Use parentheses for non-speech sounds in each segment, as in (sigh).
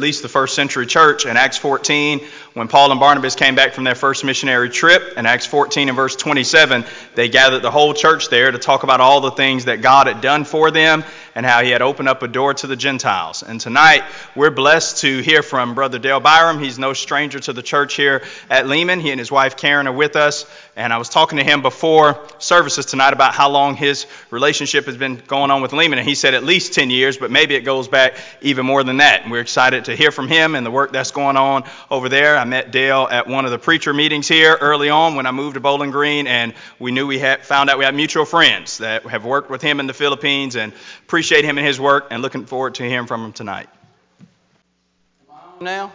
at least the first century church in Acts 14 when Paul and Barnabas came back from their first missionary trip. In Acts 14 and verse 27, they gathered the whole church there to talk about all the things that God had done for them and how he had opened up a door to the Gentiles. And tonight, we're blessed to hear from Brother Dale Byram. He's no stranger to the church here at Lehman. He and his wife Karen are with us. And I was talking to him before services tonight about how long his relationship has been going on with Lehman. And he said at least 10 years, but maybe it goes back even more than that. And we're excited to hear from him and the work that's going on over there. I met Dale at one of the preacher meetings here early on when I moved to Bowling Green, and we knew we had found out we had mutual friends that have worked with him in the Philippines and appreciate him and his work and looking forward to hearing from him tonight. Now?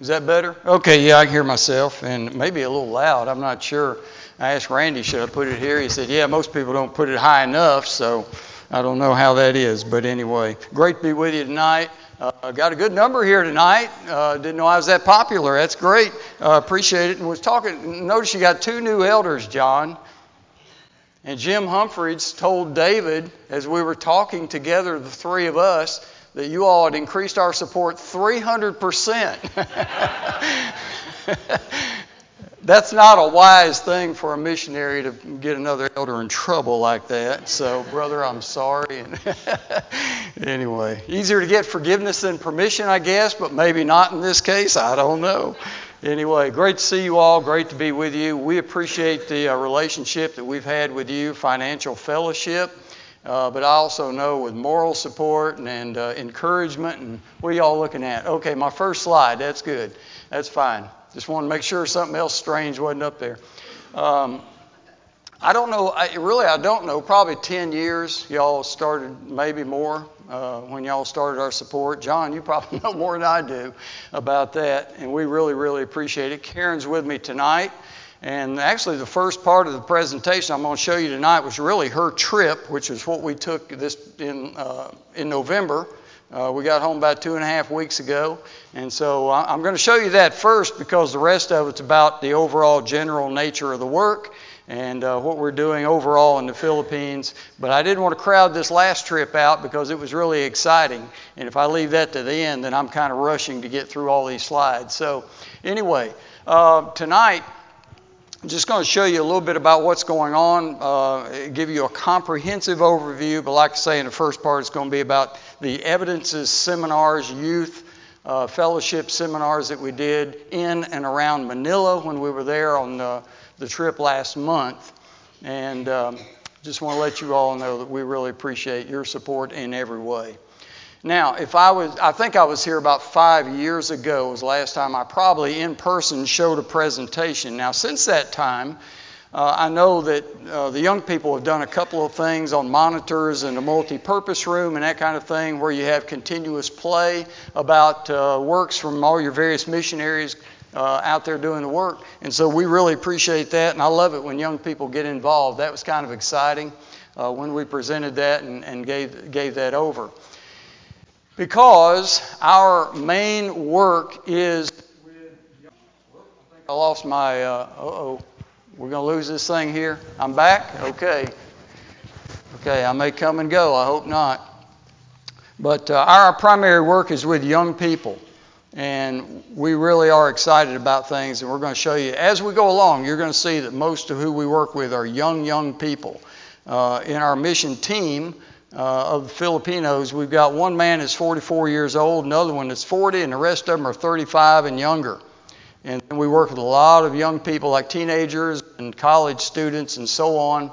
Is that better? Okay, yeah, I can hear myself and maybe a little loud. I'm not sure. I asked Randy, should I put it here? He said, yeah, most people don't put it high enough, so I don't know how that is. But anyway, great to be with you tonight. Uh, got a good number here tonight. Uh, didn't know I was that popular. That's great. Uh, appreciate it. And was talking. Notice you got two new elders, John. And Jim Humphreys told David as we were talking together, the three of us, that you all had increased our support 300 percent. (laughs) that's not a wise thing for a missionary to get another elder in trouble like that. So, brother, I'm sorry. (laughs) anyway, easier to get forgiveness than permission, I guess, but maybe not in this case. I don't know. Anyway, great to see you all. Great to be with you. We appreciate the uh, relationship that we've had with you, financial fellowship. Uh, but I also know with moral support and, and uh, encouragement. And what are y'all looking at? Okay, my first slide. That's good. That's fine. Just want to make sure something else strange wasn't up there. Um, I don't know, I, really, I don't know. Probably 10 years, y'all started, maybe more, uh, when y'all started our support. John, you probably (laughs) know more than I do about that, and we really, really appreciate it. Karen's with me tonight. And actually, the first part of the presentation I'm going to show you tonight was really her trip, which is what we took this in, uh, in November. Uh, we got home about two and a half weeks ago. And so I'm going to show you that first because the rest of it's about the overall general nature of the work and uh, what we're doing overall in the Philippines. But I didn't want to crowd this last trip out because it was really exciting. And if I leave that to the end, then I'm kind of rushing to get through all these slides. So, anyway, uh, tonight, I'm just going to show you a little bit about what's going on, uh, give you a comprehensive overview. But like I say in the first part, it's going to be about the evidences seminars, youth uh, fellowship seminars that we did in and around Manila when we were there on the, the trip last month. And um, just want to let you all know that we really appreciate your support in every way. Now, if I was, I think I was here about five years ago, was the last time I probably in person showed a presentation. Now, since that time, uh, I know that uh, the young people have done a couple of things on monitors and a multi purpose room and that kind of thing where you have continuous play about uh, works from all your various missionaries uh, out there doing the work. And so we really appreciate that, and I love it when young people get involved. That was kind of exciting uh, when we presented that and, and gave, gave that over. Because our main work is. With I lost my. Uh oh. We're going to lose this thing here. I'm back? Okay. Okay, I may come and go. I hope not. But uh, our primary work is with young people. And we really are excited about things. And we're going to show you, as we go along, you're going to see that most of who we work with are young, young people. Uh, in our mission team uh, of Filipinos, we've got one man that's 44 years old, another one that's 40, and the rest of them are 35 and younger. And we work with a lot of young people, like teenagers and college students and so on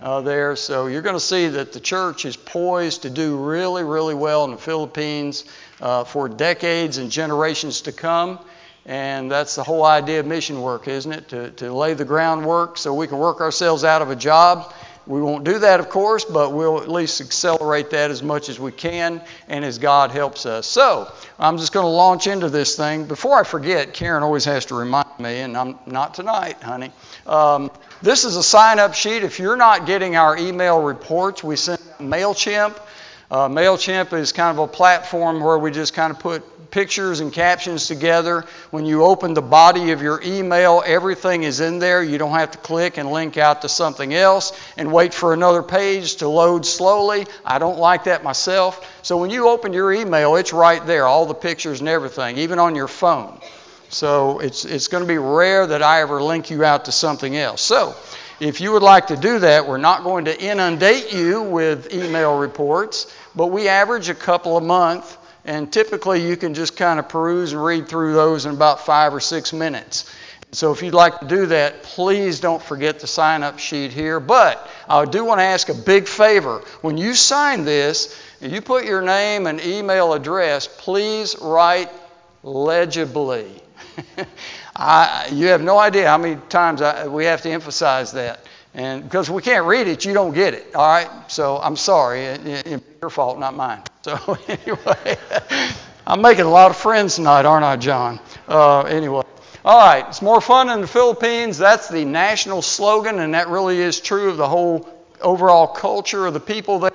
uh, there. So you're going to see that the church is poised to do really, really well in the Philippines uh, for decades and generations to come. And that's the whole idea of mission work, isn't it? To, to lay the groundwork so we can work ourselves out of a job we won't do that, of course, but we'll at least accelerate that as much as we can and as God helps us. So, I'm just going to launch into this thing. Before I forget, Karen always has to remind me, and I'm not tonight, honey. Um, this is a sign up sheet. If you're not getting our email reports, we send MailChimp. Uh, MailChimp is kind of a platform where we just kind of put pictures and captions together. When you open the body of your email, everything is in there. You don't have to click and link out to something else and wait for another page to load slowly. I don't like that myself. So when you open your email, it's right there, all the pictures and everything, even on your phone. So it's, it's going to be rare that I ever link you out to something else. So if you would like to do that, we're not going to inundate you with email reports, but we average a couple a month, and typically you can just kind of peruse and read through those in about five or six minutes. So if you'd like to do that, please don't forget the sign up sheet here. But I do want to ask a big favor. When you sign this, you put your name and email address, please write legibly. (laughs) I, you have no idea how many times I, we have to emphasize that. And because we can't read it, you don't get it. All right? So I'm sorry. It, it, it's your fault, not mine. (laughs) So anyway, (laughs) I'm making a lot of friends tonight, aren't I, John? Uh, anyway. All right. It's more fun in the Philippines. That's the national slogan, and that really is true of the whole overall culture of the people there.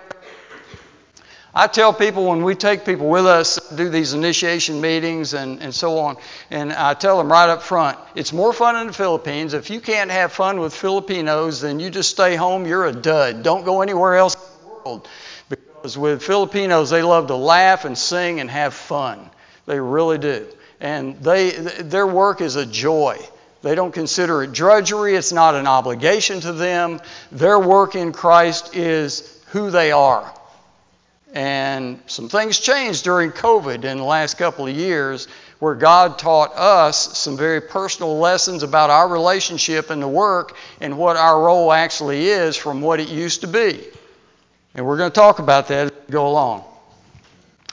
I tell people when we take people with us, do these initiation meetings and, and so on, and I tell them right up front, it's more fun in the Philippines. If you can't have fun with Filipinos, then you just stay home, you're a dud. Don't go anywhere else in the world. Because with Filipinos, they love to laugh and sing and have fun. They really do. And they, their work is a joy. They don't consider it drudgery, it's not an obligation to them. Their work in Christ is who they are. And some things changed during COVID in the last couple of years where God taught us some very personal lessons about our relationship and the work and what our role actually is from what it used to be. And we're going to talk about that as we go along.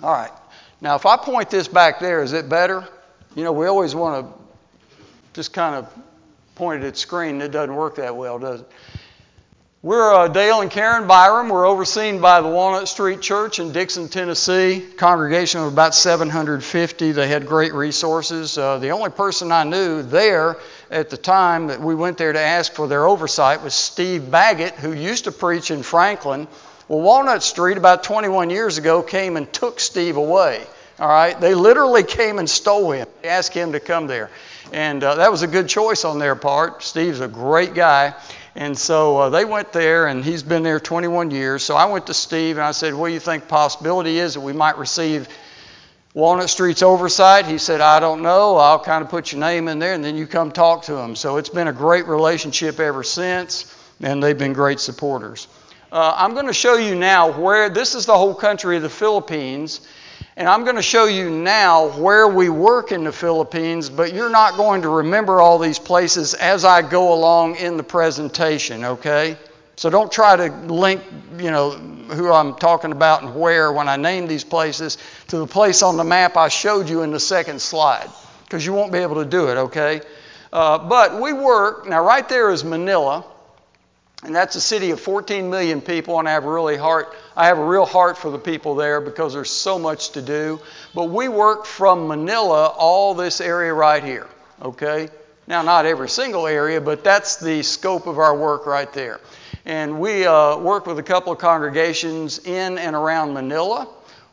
All right. Now, if I point this back there, is it better? You know, we always want to just kind of point it at screen. It doesn't work that well, does it? We're uh, Dale and Karen Byram. We're overseen by the Walnut Street Church in Dickson, Tennessee. Congregation of about 750. They had great resources. Uh, the only person I knew there at the time that we went there to ask for their oversight was Steve Baggett, who used to preach in Franklin. Well, Walnut Street about 21 years ago came and took Steve away. All right, they literally came and stole him. They asked him to come there, and uh, that was a good choice on their part. Steve's a great guy. And so uh, they went there, and he's been there 21 years. So I went to Steve and I said, What do you think possibility is that we might receive Walnut Street's oversight? He said, I don't know. I'll kind of put your name in there, and then you come talk to them. So it's been a great relationship ever since, and they've been great supporters. Uh, I'm going to show you now where this is the whole country of the Philippines. And I'm going to show you now where we work in the Philippines, but you're not going to remember all these places as I go along in the presentation, okay? So don't try to link, you know, who I'm talking about and where when I name these places to the place on the map I showed you in the second slide, because you won't be able to do it, okay? Uh, but we work, now right there is Manila. And that's a city of 14 million people, and I have a really heart. I have a real heart for the people there because there's so much to do. But we work from Manila, all this area right here. Okay. Now, not every single area, but that's the scope of our work right there. And we uh, work with a couple of congregations in and around Manila.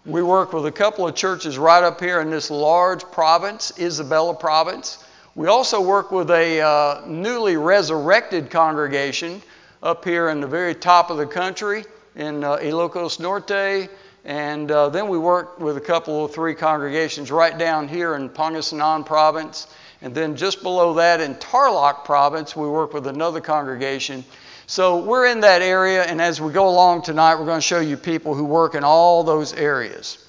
We work with a couple of churches right up here in this large province, Isabela province. We also work with a uh, newly resurrected congregation up here in the very top of the country in uh, Ilocos Norte. And uh, then we worked with a couple or three congregations right down here in Pangasinan province. And then just below that in Tarlac province, we work with another congregation. So we're in that area, and as we go along tonight, we're going to show you people who work in all those areas.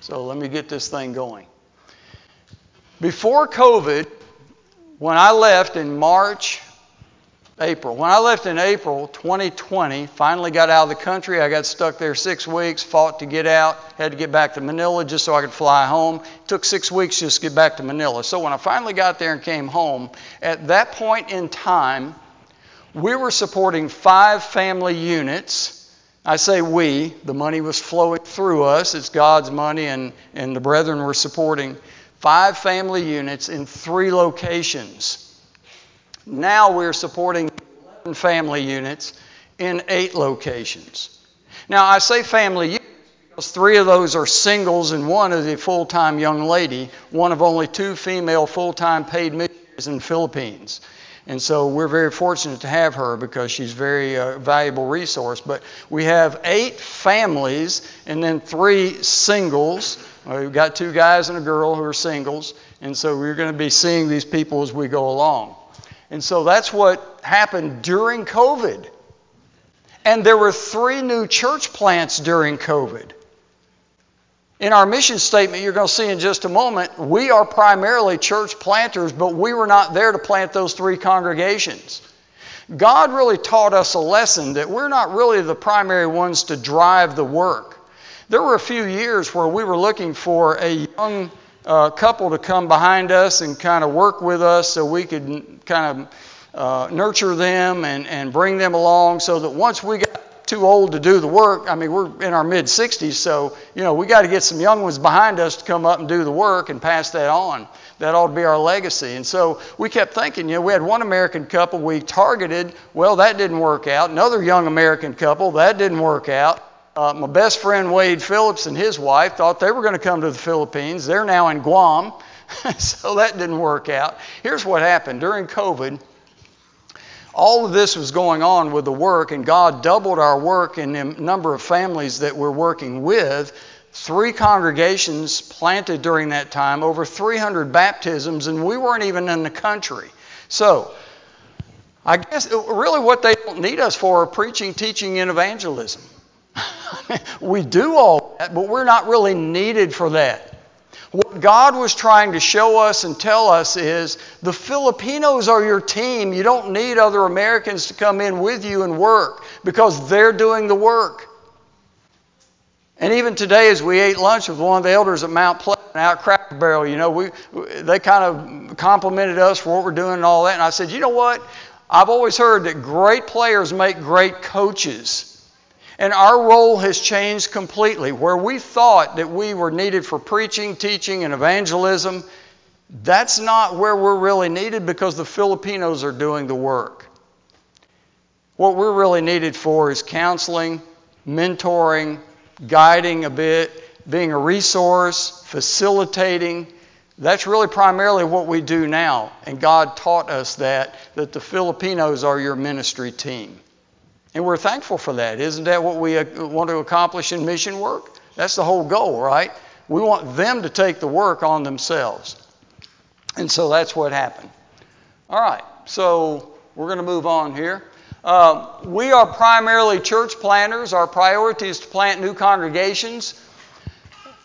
So let me get this thing going. Before COVID, when I left in March April. When I left in April 2020, finally got out of the country. I got stuck there six weeks, fought to get out, had to get back to Manila just so I could fly home. It took six weeks just to get back to Manila. So when I finally got there and came home, at that point in time, we were supporting five family units. I say we, the money was flowing through us. It's God's money, and, and the brethren were supporting five family units in three locations. Now we're supporting 11 family units in eight locations. Now I say family units because three of those are singles and one is a full time young lady, one of only two female full time paid missionaries in the Philippines. And so we're very fortunate to have her because she's a very uh, valuable resource. But we have eight families and then three singles. We've got two guys and a girl who are singles. And so we're going to be seeing these people as we go along. And so that's what happened during COVID. And there were three new church plants during COVID. In our mission statement, you're going to see in just a moment, we are primarily church planters, but we were not there to plant those three congregations. God really taught us a lesson that we're not really the primary ones to drive the work. There were a few years where we were looking for a young uh, couple to come behind us and kind of work with us so we could kind of uh, nurture them and, and bring them along so that once we got too old to do the work. I mean, we're in our mid 60s, so, you know, we got to get some young ones behind us to come up and do the work and pass that on. That ought to be our legacy. And so we kept thinking, you know, we had one American couple we targeted. Well, that didn't work out. Another young American couple, that didn't work out. Uh, my best friend Wade Phillips and his wife thought they were going to come to the Philippines. They're now in Guam, (laughs) so that didn't work out. Here's what happened during COVID all of this was going on with the work, and God doubled our work in the number of families that we're working with. Three congregations planted during that time, over 300 baptisms, and we weren't even in the country. So, I guess really what they don't need us for are preaching, teaching, and evangelism. (laughs) we do all that, but we're not really needed for that. What God was trying to show us and tell us is the Filipinos are your team. You don't need other Americans to come in with you and work because they're doing the work. And even today, as we ate lunch with one of the elders at Mount Pleasant out Cracker Barrel, you know, we, they kind of complimented us for what we're doing and all that. And I said, you know what? I've always heard that great players make great coaches. And our role has changed completely. Where we thought that we were needed for preaching, teaching, and evangelism, that's not where we're really needed because the Filipinos are doing the work. What we're really needed for is counseling, mentoring, guiding a bit, being a resource, facilitating. That's really primarily what we do now. And God taught us that, that the Filipinos are your ministry team. And we're thankful for that. Isn't that what we uh, want to accomplish in mission work? That's the whole goal, right? We want them to take the work on themselves. And so that's what happened. All right, so we're going to move on here. Uh, we are primarily church planters. Our priority is to plant new congregations.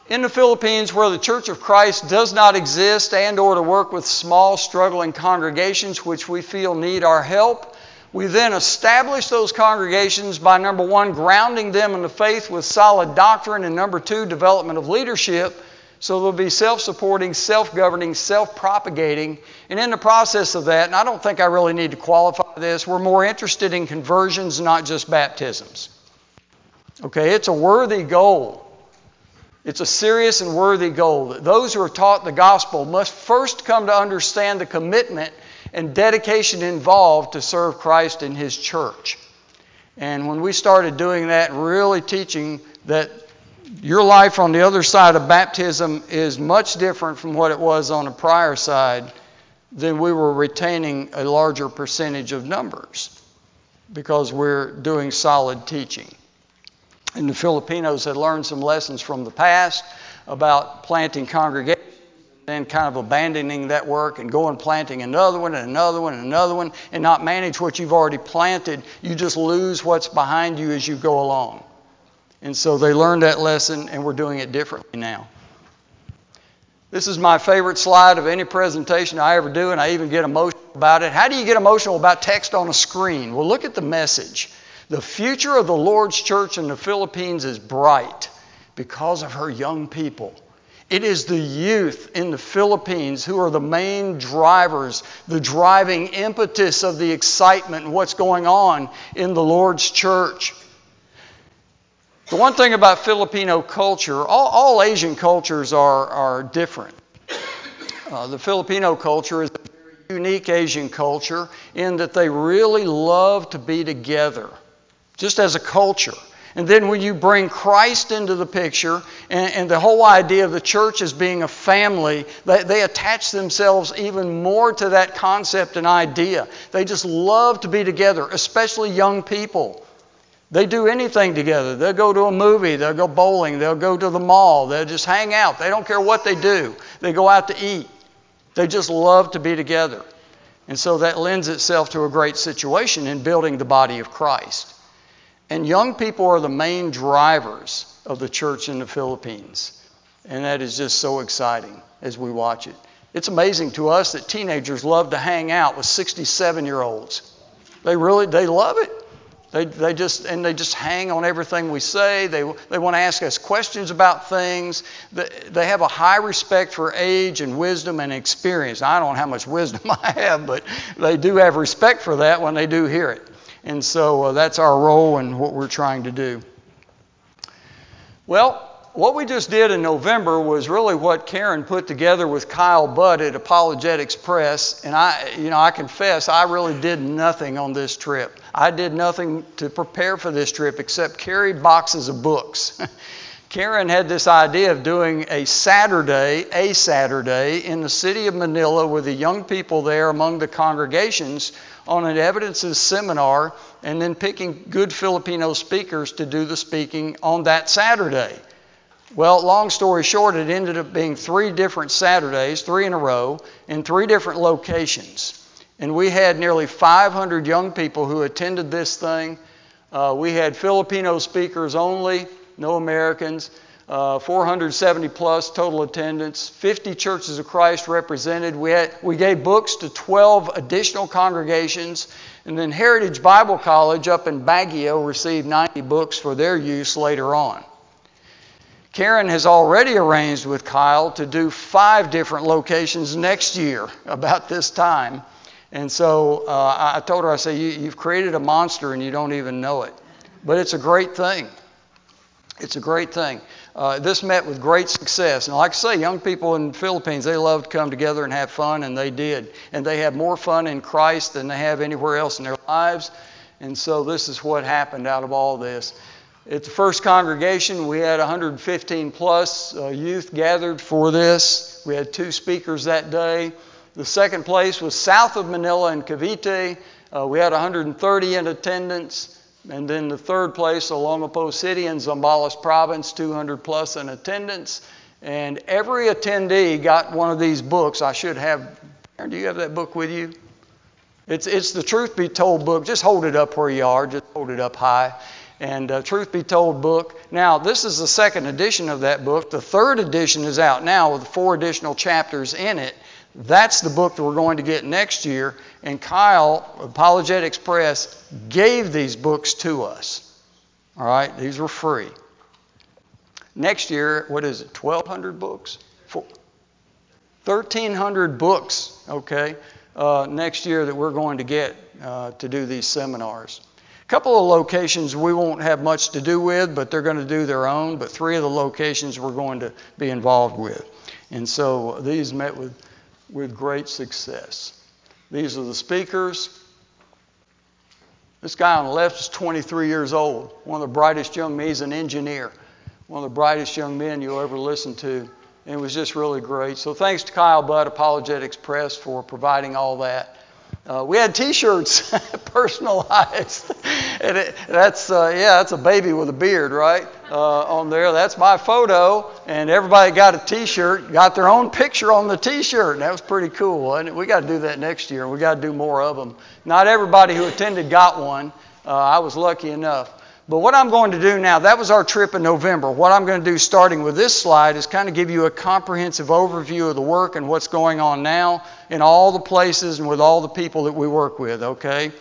In the Philippines, where the Church of Christ does not exist, and or to work with small, struggling congregations which we feel need our help, we then establish those congregations by number one, grounding them in the faith with solid doctrine, and number two, development of leadership. So they'll be self supporting, self governing, self propagating. And in the process of that, and I don't think I really need to qualify this, we're more interested in conversions, not just baptisms. Okay, it's a worthy goal. It's a serious and worthy goal those who are taught the gospel must first come to understand the commitment and dedication involved to serve Christ in His church. And when we started doing that, really teaching that your life on the other side of baptism is much different from what it was on the prior side, then we were retaining a larger percentage of numbers because we're doing solid teaching. And the Filipinos had learned some lessons from the past about planting congregations then kind of abandoning that work and going planting another one and another one and another one and not manage what you've already planted. You just lose what's behind you as you go along. And so they learned that lesson, and we're doing it differently now. This is my favorite slide of any presentation I ever do, and I even get emotional about it. How do you get emotional about text on a screen? Well, look at the message. The future of the Lord's church in the Philippines is bright because of her young people. It is the youth in the Philippines who are the main drivers, the driving impetus of the excitement and what's going on in the Lord's church. The one thing about Filipino culture, all, all Asian cultures are, are different. Uh, the Filipino culture is a very unique Asian culture in that they really love to be together, just as a culture. And then when you bring Christ into the picture and, and the whole idea of the church as being a family, they, they, attach themselves even more to that concept and idea. They just love to be together, especially young people. They do anything together. They'll go to a movie, they'll go bowling, they'll go to the mall, they'll just hang out. They don't care what they do. They go out to eat. They just love to be together. And so that lends itself to a great situation in building the body of Christ. And young people are the main drivers of the church in the Philippines. And that is just so exciting as we watch it. It's amazing to us that teenagers love to hang out with 67 year olds. They really, they love it. They, they just, and they just hang on everything we say. They, they want to ask us questions about things. They, they have a high respect for age and wisdom and experience. I don't know how much wisdom (laughs) I have, but they do have respect for that when they do hear it. And so uh, that's our role and what we're trying to do. Well, what we just did in November was really what Karen put together with Kyle Butt at Apologetics Press. And I, you know, I confess I really did nothing on this trip. I did nothing to prepare for this trip except carry boxes of books. (laughs) Karen had this idea of doing a Saturday, a Saturday, in the city of Manila with the young people there among the congregations on an evidences seminar and then picking good Filipino speakers to do the speaking on that Saturday. Well, long story short, it ended up being three different Saturdays, three in a row, in three different locations. And we had nearly 500 young people who attended this thing. Uh, we had Filipino speakers only, no Americans uh, 470 plus total attendance, 50 churches of Christ represented. We, had, we gave books to 12 additional congregations, and then Heritage Bible College up in Baguio received 90 books for their use later on. Karen has already arranged with Kyle to do five different locations next year (laughs) about this time. And so uh, I told her, I said, you, you've created a monster and you don't even know it. But it's a great thing. It's a great thing. Uh, this met with great success. And like I say, young people in the Philippines, they love to come together and have fun, and they did. And they have more fun in Christ than they have anywhere else in their lives. And so this is what happened out of all this. At the first congregation, we had 115 plus uh, youth gathered for this. We had two speakers that day. The second place was south of Manila in Cavite. Uh, we had 130 in attendance. And then the third place, Olongapo City in Zambales Province, 200 plus in attendance. And every attendee got one of these books. I should have. Aaron, do you have that book with you? It's, it's the Truth Be Told book. Just hold it up where you are. Just hold it up high. And uh, Truth Be Told book. Now, this is the second edition of that book. The third edition is out now with four additional chapters in it. That's the book that we're going to get next year. And Kyle, Apologetics Press, gave these books to us. All right, these were free. Next year, what is it, 1,200 books? 1,300 books, okay, uh, next year that we're going to get uh, to do these seminars. A couple of locations we won't have much to do with, but they're going to do their own. But three of the locations we're going to be involved with. And so these met with with great success. These are the speakers. This guy on the left is 23 years old, one of the brightest young men. He's an engineer, one of the brightest young men you'll ever listen to. And it was just really great. So thanks to Kyle Butt, Apologetics Press, for providing all that. Uh, we had T-shirts, (laughs) personalized, (laughs) and it, that's uh, yeah, that's a baby with a beard, right? Uh, on there, that's my photo, and everybody got a T-shirt, got their own picture on the T-shirt. And that was pretty cool, and we got to do that next year. We got to do more of them. Not everybody who attended got one. Uh, I was lucky enough. But what I'm going to do now, that was our trip in November. What I'm going to do starting with this slide is kind of give you a comprehensive overview of the work and what's going on now in all the places and with all the people that we work with, okay?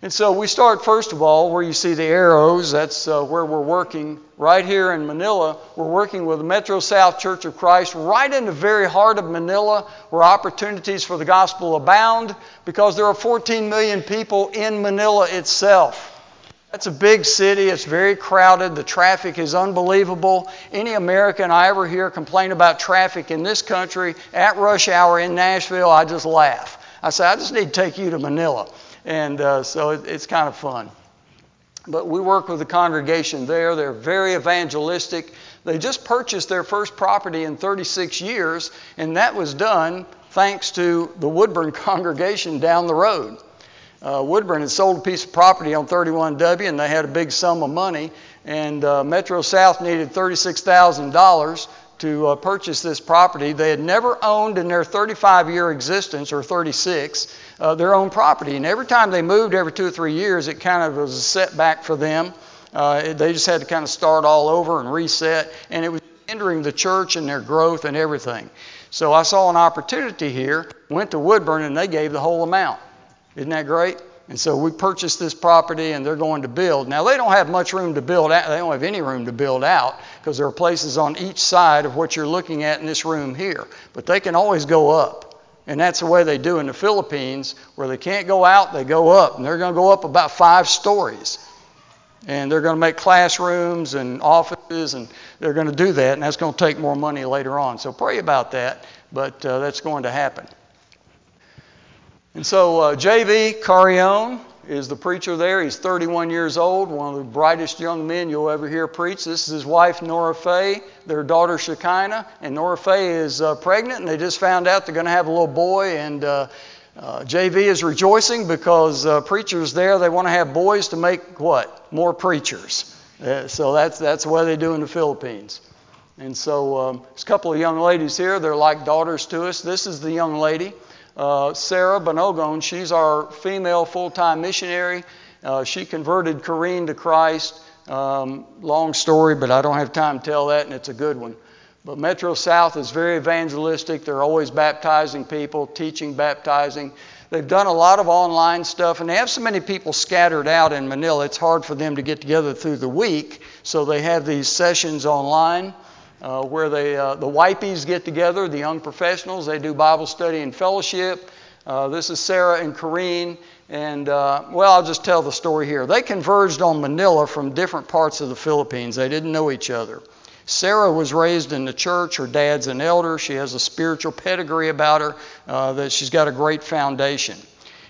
And so we start, first of all, where you see the arrows. That's uh, where we're working. Right here in Manila, we're working with the Metro South Church of Christ, right in the very heart of Manila, where opportunities for the gospel abound because there are 14 million people in Manila itself. That's a big city. It's very crowded. The traffic is unbelievable. Any American I ever hear complain about traffic in this country at rush hour in Nashville, I just laugh. I say, I just need to take you to Manila. And uh, so it, it's kind of fun. But we work with the congregation there. They're very evangelistic. They just purchased their first property in 36 years, and that was done thanks to the Woodburn (laughs) congregation down the road. Uh, Woodburn had sold a piece of property on 31W, and they had a big sum of money, and uh, Metro South needed $36,000 to uh, purchase this property. They had never owned in their 35 year existence, or 36, uh, their own property. And every time they moved, every two or three years, it kind of was a setback for them. Uh, they just had to kind of start all over and reset, and it was hindering the church and their growth and everything. So I saw an opportunity here, went to Woodburn, and they gave the whole amount. Isn't that great? And so we purchased this property and they're going to build. Now, they don't have much room to build out. They don't have any room to build out because there are places on each side of what you're looking at in this room here. But they can always go up. And that's the way they do in the Philippines, where they can't go out, they go up. And they're going to go up about five stories. And they're going to make classrooms and offices, and they're going to do that. And that's going to take more money later on. So pray about that. But uh, that's going to happen. And so uh, J.V. Carrion is the preacher there. He's 31 years old, one of the brightest young men you'll ever hear preach. This is his wife, Nora Faye, their daughter, Shekinah. And Nora Faye is uh, pregnant, and they just found out they're going to have a little boy. And uh, uh, JV is rejoicing because uh, preachers there, they want to have boys to make what? More preachers. Uh, so that's, that's the way they do in the Philippines. And so um, there's a couple of young ladies here. They're like daughters to us. This is the young lady. Uh, Sarah Bonogon, she's our female full time missionary. Uh, she converted Corrine to Christ. Um, long story, but I don't have time to tell that, and it's a good one. But Metro South is very evangelistic. They're always baptizing people, teaching baptizing. They've done a lot of online stuff, and they have so many people scattered out in Manila, it's hard for them to get together through the week. So they have these sessions online uh, where they, uh, the Wipies get together, the young professionals. They do Bible study and fellowship. Uh, this is Sarah and Corrine. And, uh, well, I'll just tell the story here. They converged on Manila from different parts of the Philippines. They didn't know each other. Sarah was raised in the church. Her dad's an elder. She has a spiritual pedigree about her, uh, that she's got a great foundation.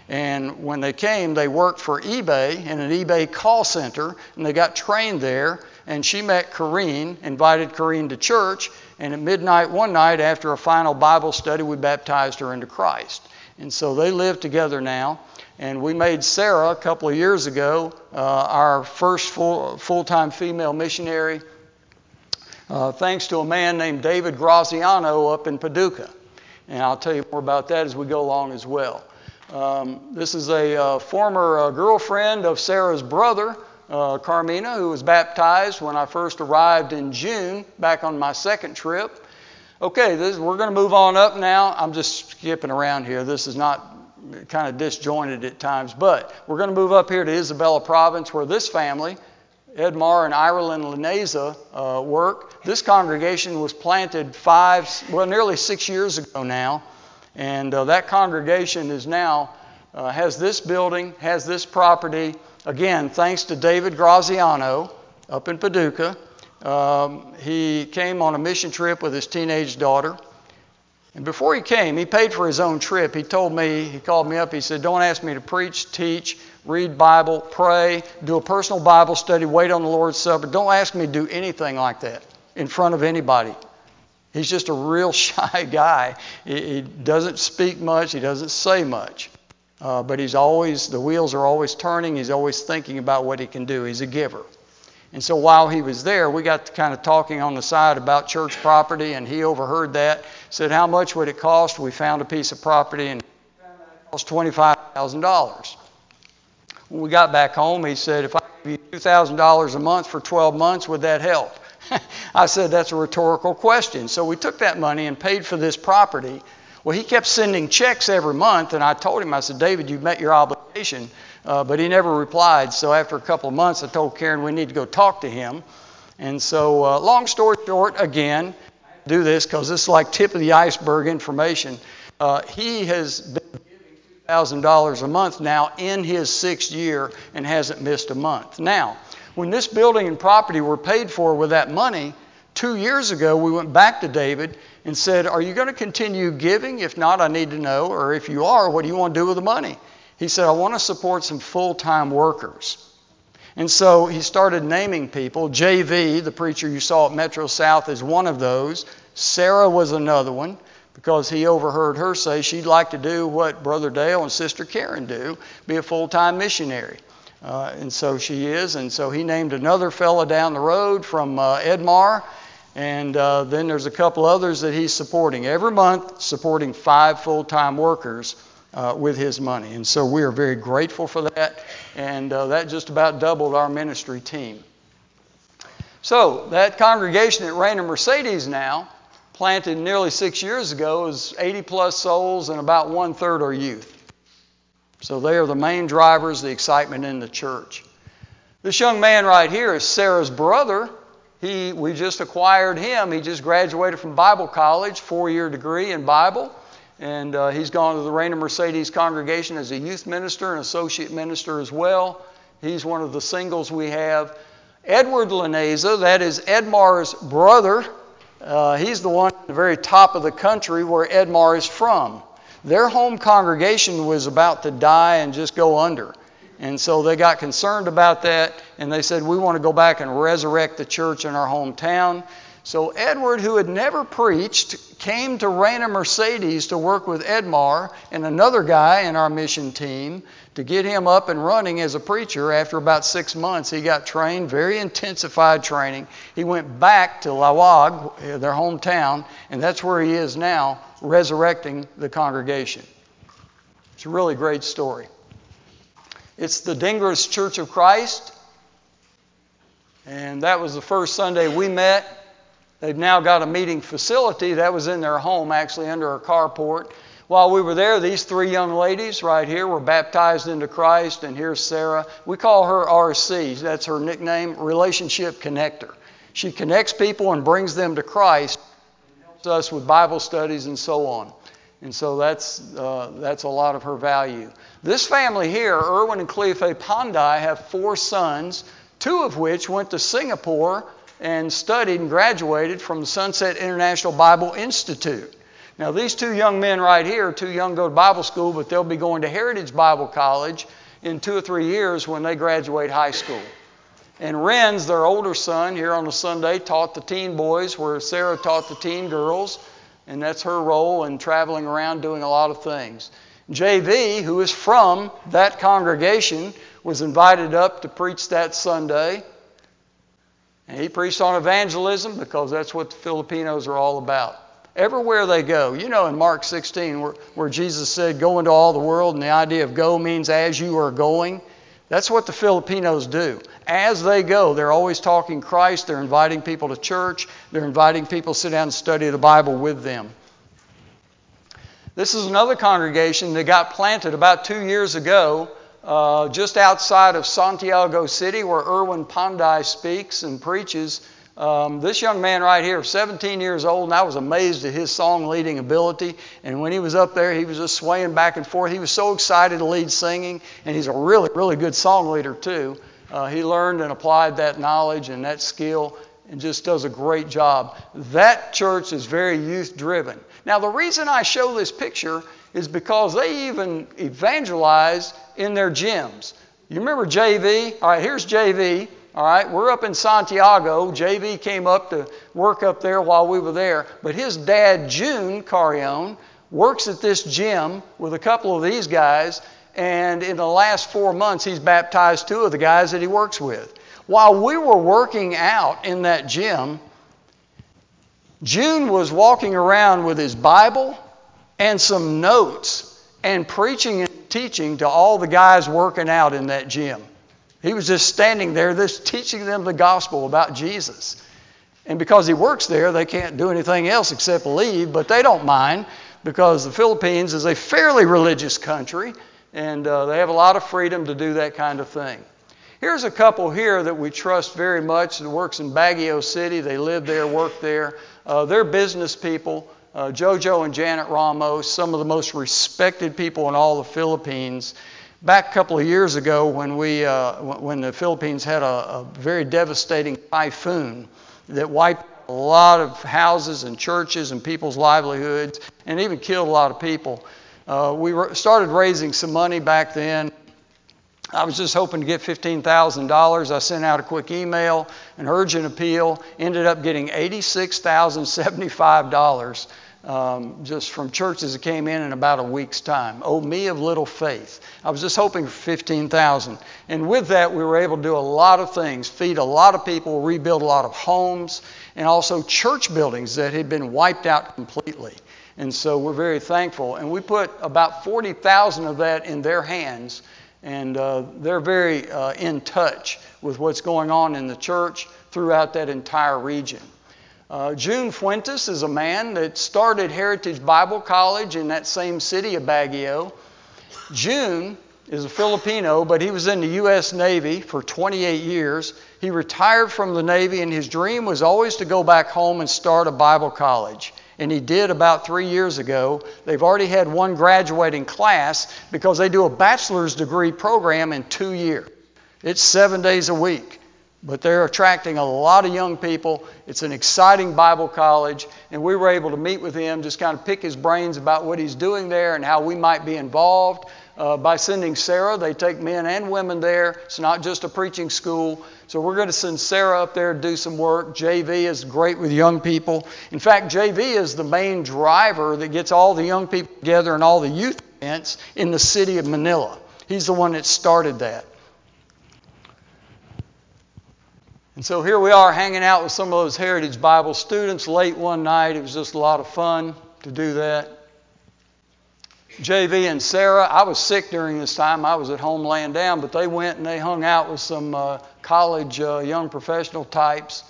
And when they came, they worked for eBay in an eBay call center, and they got trained there and she met Corrine, invited Corrine to church, and at midnight one night after a final Bible study, we baptized her into Christ. And so they live together now. And we made Sarah a couple of years ago uh, our first full, full-time female missionary, uh, thanks to a man named David Graziano up in Paducah. And I'll tell you more about that as we go along as well. Um, this is a uh, former uh, girlfriend of Sarah's brother uh, Carmina, who was baptized when I first arrived in June, back on my second trip. Okay, this, we're going to move on up now. I'm just skipping around here. This is not kind of disjointed at times, but we're going to move up here to Isabela Province, where this family, Edmar and Ireland Lineza, uh, work. This congregation was planted five, well, nearly six years ago now, and uh, that congregation is now uh, has this building, has this property. Again, thanks to David Graziano up in Paducah. Um, he came on a mission trip with his teenage daughter. And before he came, he paid for his own trip. He told me, he called me up, he said, Don't ask me to preach, teach, read Bible, pray, do a personal Bible study, wait on the Lord's Supper. Don't ask me to do anything like that in front of anybody. He's just a real (laughs) shy guy. He, doesn't speak much, he doesn't say much. Uh, but he's always, the wheels are always turning. He's always thinking about what he can do. He's a giver. And so while he was there, we got to kind of talking on the side about church property, and he overheard that. Said, How much would it cost? We found a piece of property, and it cost $25,000. When we got back home, he said, If I give you $2,000 a month for 12 months, would that help? (laughs) I said, That's a rhetorical question. So we took that money and paid for this property well, he kept sending checks every month, and I told him, I said, David, you've met your obligation. Uh, but he never replied. So after a couple of months, I told Karen we need to go talk to him. And so, uh, long story short, again, do this because this is like tip of the iceberg information. Uh, he has been giving $2,000 a month now in his sixth year and hasn't missed a month. Now, when this building and property were paid for with that money, two years ago, we went back to David and said, Are you going to continue giving? If not, I need to know. Or if you are, what do you want to do with the money? He said, I want to support some full time workers. And so he started naming people. JV, the preacher you saw at Metro South, is one of those. Sarah was another one because he overheard her say she'd like to do what Brother Dale and Sister Karen do be a full time missionary. Uh, and so she is. And so he named another fella down the road from uh, Edmar. And uh, then there's a couple others that he's supporting every month, supporting five full time workers uh, with his money. And so we are very grateful for that. And uh, that just about doubled our ministry team. So that congregation at Reina Mercedes now, planted nearly six years ago, is 80 plus souls, and about one third are youth. So they are the main drivers, the excitement in the church. This young man right here is Sarah's brother. He, we just acquired him. He just graduated from Bible college, four year degree in Bible. And uh, he's gone to the Reina Mercedes congregation as a youth minister and associate minister as well. He's one of the singles we have. Edward Laneza, that is Edmar's brother, uh, he's the one at the very top of the country where Edmar is from. Their home congregation was about to die and just go under. And so they got concerned about that, and they said, We want to go back and resurrect the church in our hometown. So Edward, who had never preached, came to Reina Mercedes to work with Edmar and another guy in our mission team to get him up and running as a preacher. After about six months, he got trained, very intensified training. He went back to Laoag, their hometown, and that's where he is now, resurrecting the congregation. It's a really great story. It's the Dingras Church of Christ, and that was the first Sunday we met. They've now got a meeting facility that was in their home, actually under a carport. While we were there, these three young ladies right here were baptized into Christ, and here's Sarah. We call her RC, that's her nickname, Relationship Connector. She connects people and brings them to Christ, helps us with Bible studies and so on. And so that's, uh, that's a lot of her value. This family here, Erwin and Cleofe Pandai, have four sons, two of which went to Singapore and studied and graduated from the Sunset International Bible Institute. Now, these two young men right here, too young to go to Bible school, but they'll be going to Heritage Bible College in two or three years when they graduate high school. And Renz, their older son, here on a Sunday, taught the teen boys where Sarah taught the teen girls, and that's her role in traveling around doing a lot of things. JV, who is from that congregation, was invited up to preach that Sunday. And he preached on evangelism because that's what the Filipinos are all about. Everywhere they go, you know, in Mark 16, where, where Jesus said, Go into all the world, and the idea of go means as you are going. That's what the Filipinos do. As they go, they're always talking Christ, they're inviting people to church, they're inviting people to sit down and study the Bible with them. This is another congregation that got planted about two years ago uh, just outside of Santiago City, where Erwin Pandai speaks and preaches. Um, this young man right here, 17 years old, and I was amazed at his song leading ability. And when he was up there, he was just swaying back and forth. He was so excited to lead singing, and he's a really, really good song leader, too. Uh, he learned and applied that knowledge and that skill and just does a great job. That church is very youth driven. Now, the reason I show this picture is because they even evangelize in their gyms. You remember JV? All right, here's JV. All right, we're up in Santiago. JV came up to work up there while we were there. But his dad, June Carrion, works at this gym with a couple of these guys. And in the last four months, he's baptized two of the guys that he works with. While we were working out in that gym, June was walking around with his Bible and some notes and preaching and teaching to all the guys working out in that gym. He was just standing there, just teaching them the gospel about Jesus. And because he works there, they can't do anything else except leave, but they don't mind because the Philippines is a fairly religious country and uh, they have a lot of freedom to do that kind of thing. Here's a couple here that we trust very much that works in Baguio City. They live there, work there. Uh, they're business people uh, Jojo and Janet Ramos, some of the most respected people in all the Philippines. Back a couple of years ago, when we uh, when the Philippines had a, a very devastating typhoon that wiped a lot of houses and churches and people's livelihoods, and even killed a lot of people. Uh, we started raising some money back then. I was just hoping to get $15,000. I sent out a quick email, an urgent appeal, ended up getting $86,075 um, just from churches that came in in about a week's time. Oh, me of little faith. I was just hoping for 15,000. And with that, we were able to do a lot of things feed a lot of people, rebuild a lot of homes, and also church buildings that had been wiped out completely. And so we're very thankful. And we put about 40,000 of that in their hands. And uh, they're very uh, in touch with what's going on in the church throughout that entire region. Uh, June Fuentes is a man that started Heritage Bible College in that same city of Baguio. June is a Filipino, but he was in the U.S. Navy for 28 years. He retired from the Navy, and his dream was always to go back home and start a Bible college. And he did about three years ago. They've already had one graduating class because they do a bachelor's degree program in two years. It's seven days a week but they're attracting a lot of young people. It's an exciting Bible college, and we were able to meet with him, just kind of pick his brains about what he's doing there and how we might be involved. Uh, by sending Sarah, they take men and women there. It's not just a preaching school. So we're going to send Sarah up there to do some work. JV is great with young people. In fact, JV is the main driver that gets all the young people together and all the youth events in the city of Manila. He's the one that started that. And so here we are hanging out with some of those Heritage Bible students late one night. It was just a lot of fun to do that. JV and Sarah, I was sick during this time. I was at home laying down, but they went and they hung out with some uh, college uh, young professional types.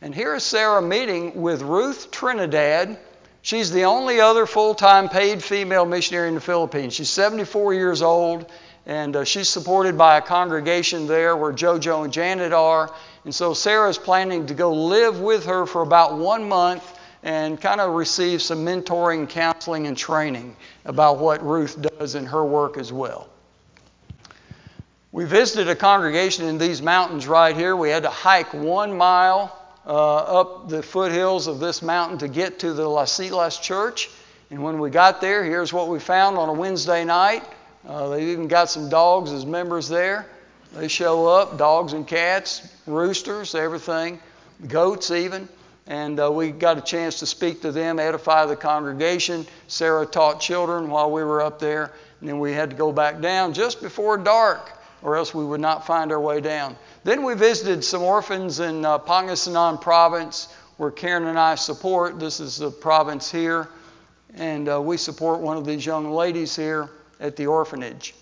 And here is Sarah meeting with Ruth Trinidad. She's the only other full time paid female missionary in the Philippines. She's 74 years old and uh, she's supported by a congregation there where JoJo and Janet are. And so Sarah's planning to go live with her for about one month and kind of receive some mentoring, counseling, and training about what Ruth does in her work as well. We visited a congregation in these mountains right here. We had to hike one mile uh, up the foothills of this mountain to get to the Las Silas church. And when we got there, here's what we found on a Wednesday night. Uh, they even got some dogs as members there. They show up, dogs and cats, roosters, everything, goats even. And uh, we got a chance to speak to them, edify the congregation. Sarah taught children while we were up there. And then we had to go back down just before dark, or else we would not find our way down. Then we visited some orphans in uh, Pangasinan province where Karen and I support. This is the province here. And uh, we support one of these young ladies here at the orphanage.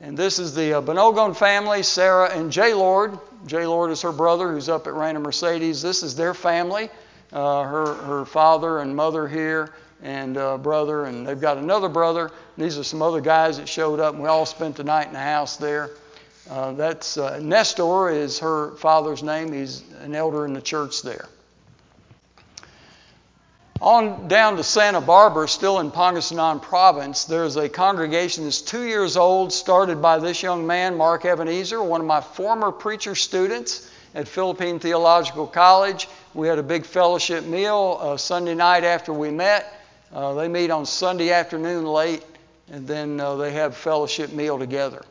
And this is the uh, Banogon family, Sarah and J. Lord. J. Lord is her brother who's up at Reina Mercedes. This is their family, uh, her, her father and mother here, and uh, brother, and they've got another brother. These are some other guys that showed up, and we all spent the night in the house there. Uh, that's uh, Nestor is her father's name. He's an elder in the church there. On down to Santa Barbara, still in Pangasinan province, there's a congregation that's two years old, started by this young man, Mark Ebenezer, one of my former preacher students at Philippine Theological College. We had a big fellowship meal uh, Sunday night after we met. Uh, they meet on Sunday afternoon late, and then uh, they have fellowship meal together.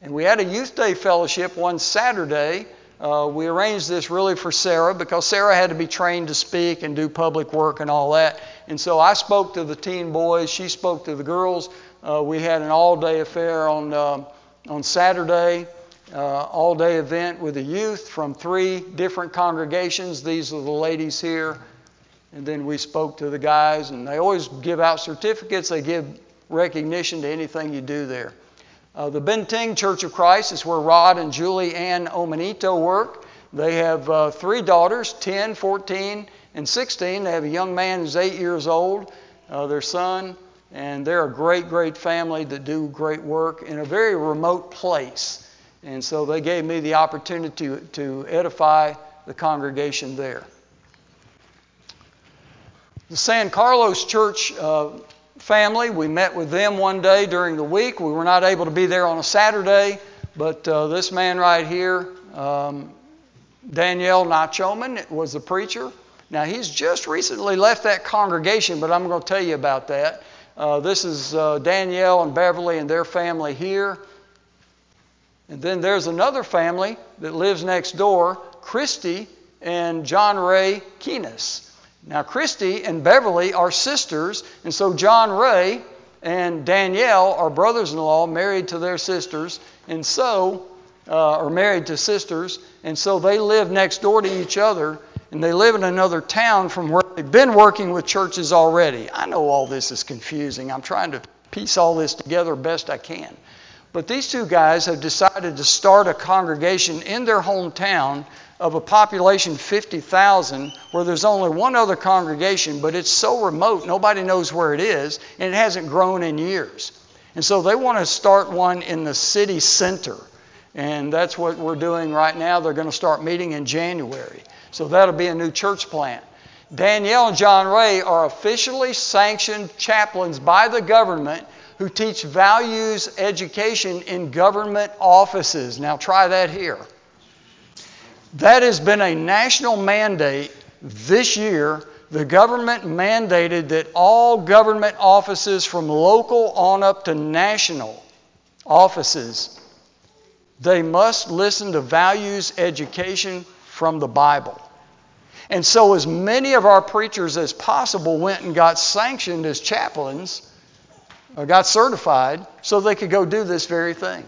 And we had a youth day fellowship one Saturday uh, we arranged this really for Sarah because Sarah had to be trained to speak and do public work and all that. And so I spoke to the teen boys, she spoke to the girls. Uh, we had an all day affair on, uh, on Saturday, uh, all day event with the youth from three different congregations. These are the ladies here. And then we spoke to the guys, and they always give out certificates, they give recognition to anything you do there. Uh, the Benting Church of Christ is where Rod and Julie Ann Omanito work. They have uh, three daughters, 10, 14, and 16. They have a young man who's eight years old, uh, their son, and they're a great, great family that do great work in a very remote place. And so they gave me the opportunity to, to edify the congregation there. The San Carlos Church uh, family. We met with them one day during the week. We were not able to be there on a Saturday, but uh, this man right here, um, Danielle Nachoman, was the preacher. Now, he's just recently left that congregation, but I'm going to tell you about that. Uh, this is uh, Danielle and Beverly and their family here. And then there's another family that lives next door, Christy and John Ray Keenis. Now, Christy and Beverly are sisters, and so John Ray and Danielle are brothers in law married to their sisters, and so, uh, are married to sisters, and so they live next door to each other, and they live in another town from where they've been working with churches already. I know all this is confusing. I'm trying to piece all this together best I can. But these two guys have decided to start a congregation in their hometown of a population 50,000 where there's only one other congregation, but it's so remote, nobody knows where it is, and it hasn't grown in years. And so they want to start one in the city center. And that's what we're doing right now. They're going to start meeting in January. So that'll be a new church plant. Danielle and John Ray are officially sanctioned chaplains by the government who teach values education in government offices. Now try that here. That has been a national mandate this year. The government mandated that all government offices from local on up to national offices they must listen to values education from the Bible. And so, as many of our preachers as possible went and got sanctioned as chaplains, or got certified, so they could go do this very thing.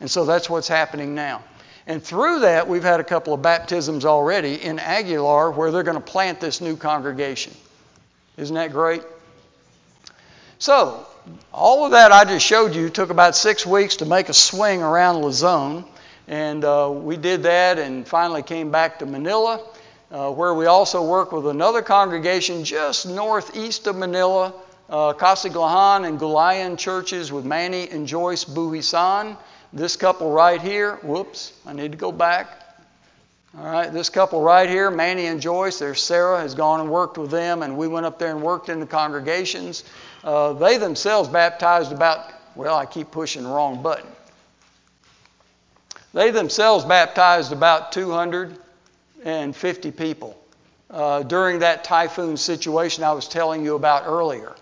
And so that's what's happening now. And through that, we've had a couple of baptisms already in Aguilar where they're going to plant this new congregation. Isn't that great? So, all of that I just showed you took about six weeks to make a swing around Luzon. And uh, we did that and finally came back to Manila, uh, where we also work with another congregation just northeast of Manila, uh, Casiglahan and Gulayan churches with Manny and Joyce Buhisan. This couple right here, whoops, I need to go back. All right, this couple right here, Manny and Joyce, there's Sarah, has gone and worked with them, and we went up there and worked in the congregations. Uh, they themselves baptized about, well, I keep pushing the wrong button. They themselves baptized about 250 people uh, during that typhoon situation I was telling you about earlier.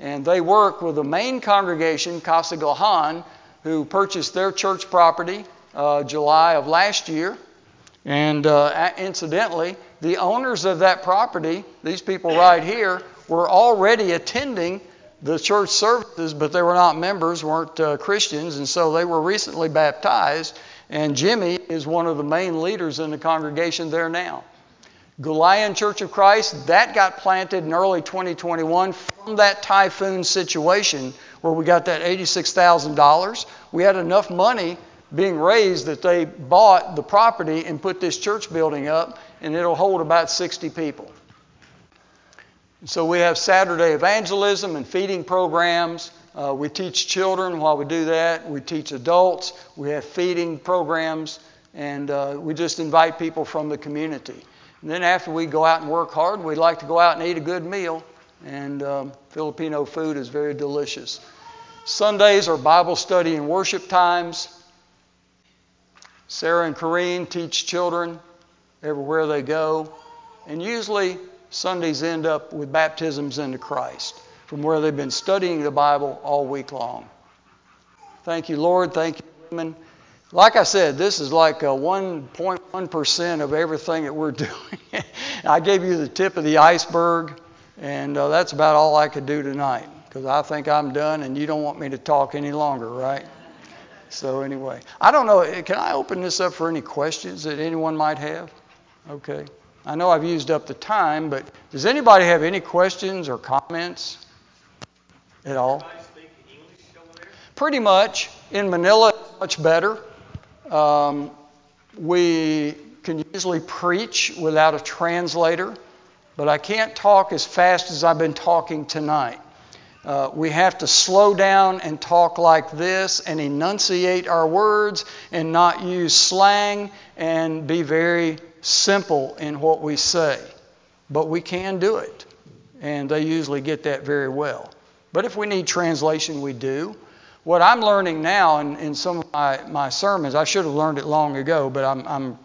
And they work with the main congregation, Casiglahan, who purchased their church property uh, July of last year. And uh, incidentally, the owners of that property, these people right here, were already attending the church services, but they were not members, weren't uh, Christians, and so they were recently baptized. And Jimmy is one of the main leaders in the congregation there now. Gulayan Church of Christ, that got planted in early 2021 from that typhoon situation where we got that $86,000. We had enough money being raised that they bought the property and put this church building up, and it'll hold about 60 people. So we have Saturday evangelism and feeding programs. Uh, we teach children while we do that. We teach adults. We have feeding programs, and uh, we just invite people from the community. And then after we go out and work hard, we like to go out and eat a good meal. And um, Filipino food is very delicious. Sundays are Bible study and worship times. Sarah and Corrine teach children everywhere they go. And usually Sundays end up with baptisms into Christ from where they've been studying the Bible all week long. Thank you, Lord. Thank you, women. Like I said, this is like 1.1% of everything that we're (laughs) doing. I gave you the tip of the iceberg, and uh, that's about all I could do tonight because I think I'm done and you don't want me to talk any longer, right? So, anyway, I don't know. Can I open this up for any questions that anyone might have? Okay. I know I've used up the time, but does anybody have any questions or comments at all? Pretty much. In Manila, much better. Um, we can usually preach without a translator, but I can't talk as fast as I've been talking tonight. Uh, we have to slow down and talk like this and enunciate our words and not use slang and be very simple in what we say. But we can do it, and they usually get that very well. But if we need translation, we do what I'm learning now in, in some of my, my sermons, I should have learned it long ago, but I'm, I'm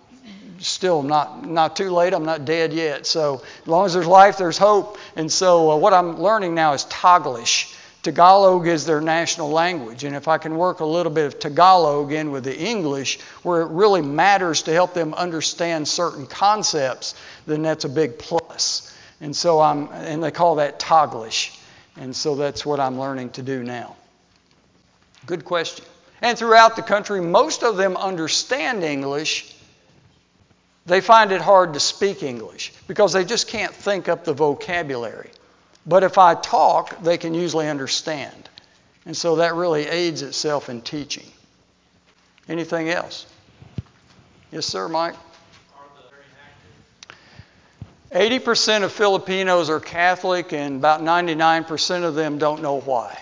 still not, not too late. I'm not dead yet. So as long as there's life, there's hope. And so uh, what I'm learning now is Taglish. Tagalog is their national language, and if I can work a little bit of Tagalog in with the English, where it really matters to help them understand certain concepts, then that's a big plus. And so I'm, and they call that Taglish, and so that's what I'm learning to do now. Good question. And throughout the country, most of them understand English. They find it hard to speak English because they just can't think up the vocabulary. But if I talk, they can usually understand. And so that really aids itself in teaching. Anything else? Yes, sir, Mike? 80% of Filipinos are Catholic, and about 99% of them don't know why.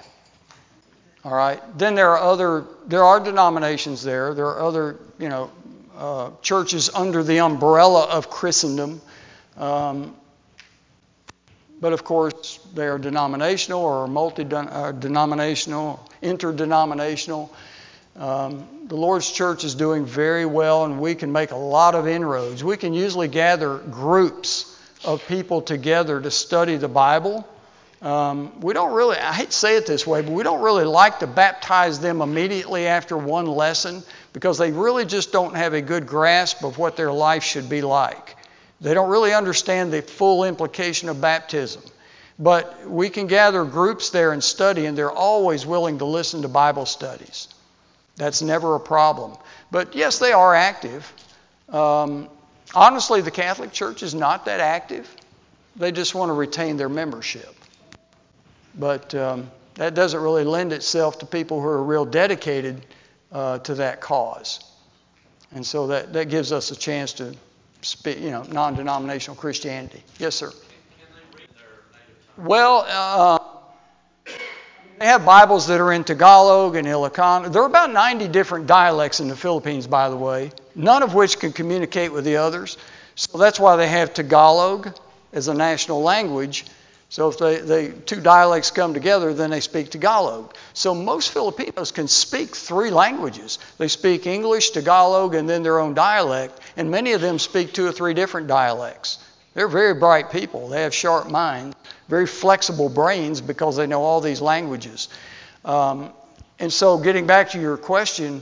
All right. Then there are other. There are denominations there. There are other, you know, uh, churches under the umbrella of Christendom. Um, but of course, they are denominational or multi uh, denominational, interdenominational. Um, the Lord's church is doing very well, and we can make a lot of inroads. We can usually gather groups of people together to study the Bible. Um, we don't really, I hate to say it this way, but we don't really like to baptize them immediately after one lesson because they really just don't have a good grasp of what their life should be like. They don't really understand the full implication of baptism. But we can gather groups there and study, and they're always willing to listen to Bible studies. That's never a problem. But yes, they are active. Um, honestly, the Catholic Church is not that active. They just want to retain their membership. But um, that doesn't really lend itself to people who are real dedicated uh, to that cause. And so that, that gives us a chance to speak, you know, non-denominational Christianity. Yes, sir. Well, uh, they have Bibles that are in Tagalog and Ilocano. There are about 90 different dialects in the Philippines, by the way, none of which can communicate with the others. So that's why they have Tagalog as a national language so if they, they, two dialects come together, then they speak Tagalog. So most Filipinos can speak three languages. They speak English, Tagalog, and then their own dialect, and many of them speak two or three different dialects. They're very bright people. They have sharp minds, very flexible brains because they know all these languages. Um, and so, getting back to your question,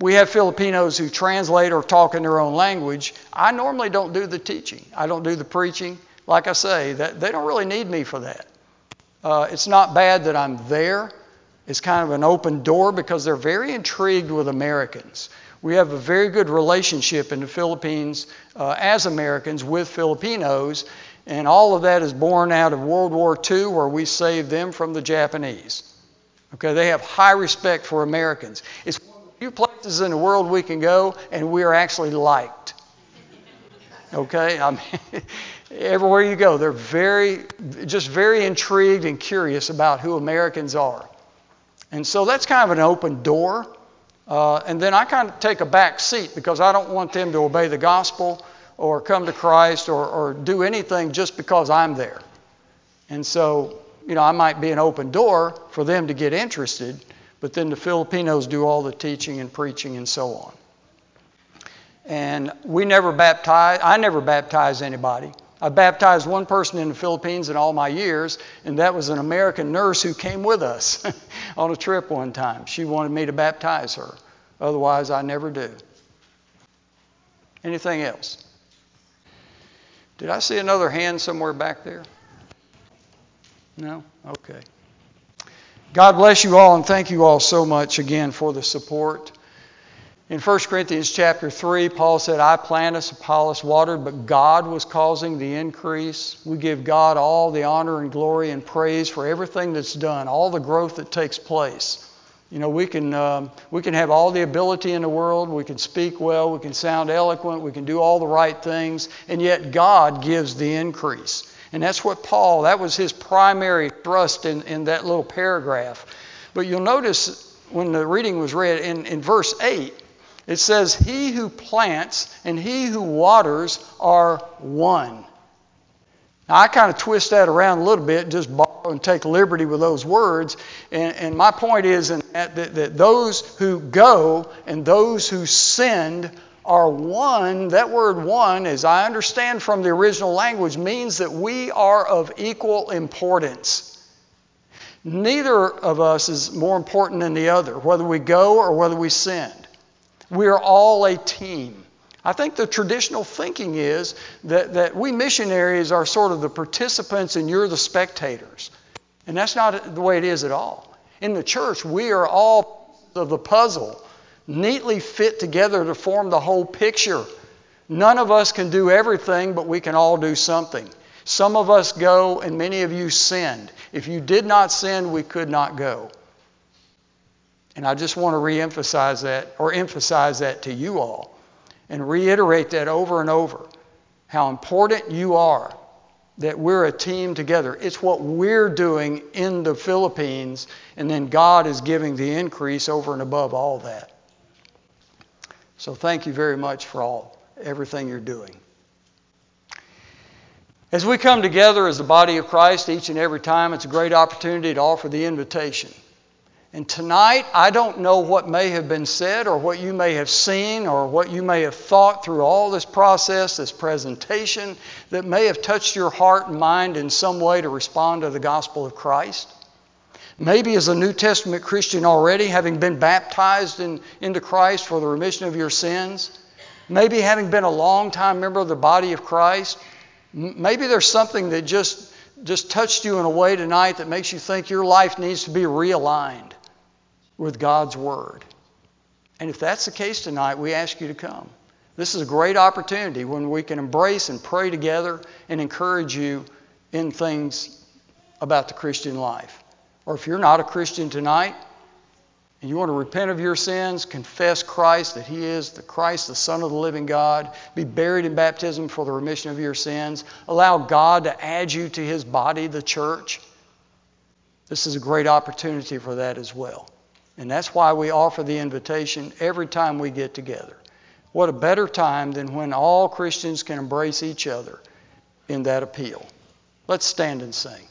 we have Filipinos who translate or talk in their own language. I normally don't do the teaching. I don't do the preaching like I say, that they don't really need me for that. Uh, it's not bad that I'm there. It's kind of an open door because they're very intrigued with Americans. We have a very good relationship in the Philippines uh, as Americans with Filipinos, and all of that is born out of World War II, where we saved them from the Japanese. Okay, they have high respect for Americans. It's one of the few places in the world we can go, and we are actually liked. Okay, I mean, (laughs) everywhere you go, they're very, just very intrigued and curious about who Americans are. And so that's kind of an open door. Uh, and then I kind of take a back seat because I don't want them to obey the gospel or come to Christ or, or do anything just because I'm there. And so, you know, I might be an open door for them to get interested, but then the Filipinos do all the teaching and preaching and so on. And we never baptize, I never baptize anybody. I baptized one person in the Philippines in all my years, and that was an American nurse who came with us (laughs) on a trip one time. She wanted me to baptize her. Otherwise, I never do. Anything else? Did I see another hand somewhere back there? No? Okay. God bless you all, and thank you all so much again for the support. In 1 Corinthians chapter 3, Paul said, I planted, Apollos watered, but God was causing the increase. We give God all the honor and glory and praise for everything that's done, all the growth that takes place. You know, we can, um, we can have all the ability in the world, we can speak well, we can sound eloquent, we can do all the right things, and yet God gives the increase. And that's what Paul, that was his primary thrust in, in that little paragraph. But you'll notice when the reading was read in, in verse 8, it says, He who plants and he who waters are one. Now, I kind of twist that around a little bit, just borrow and take liberty with those words. And, and my point is that, that, that those who go and those who send are one. That word one, as I understand from the original language, means that we are of equal importance. Neither of us is more important than the other, whether we go or whether we send. We are all a team. I think the traditional thinking is that, that we missionaries are sort of the participants and you're the spectators. And that's not the way it is at all. In the church, we are all of the puzzle, neatly fit together to form the whole picture. None of us can do everything, but we can all do something. Some of us go, and many of you send. If you did not send, we could not go. And I just want to reemphasize that, or emphasize that to you all, and reiterate that over and over how important you are that we're a team together. It's what we're doing in the Philippines, and then God is giving the increase over and above all that. So thank you very much for all, everything you're doing. As we come together as the body of Christ each and every time, it's a great opportunity to offer the invitation. And tonight, I don't know what may have been said or what you may have seen or what you may have thought through all this process, this presentation, that may have touched your heart and mind in some way to respond to the gospel of Christ. Maybe as a New Testament Christian already, having been baptized in, into Christ for the remission of your sins. Maybe having been a long-time member of the body of Christ. Maybe there's something that just, just touched you in a way tonight that makes you think your life needs to be realigned with God's Word. And if that's the case tonight, we ask you to come. This is a great opportunity when we can embrace and pray together and encourage you in things about the Christian life. Or if you're not a Christian tonight, and you want to repent of your sins, confess Christ, that He is the Christ, the Son of the living God, be buried in baptism for the remission of your sins, allow God to add you to His body, the church. This is a great opportunity for that as well. And that's why we offer the invitation every time we get together. What a better time than when all Christians can embrace each other in that appeal. Let's stand and sing.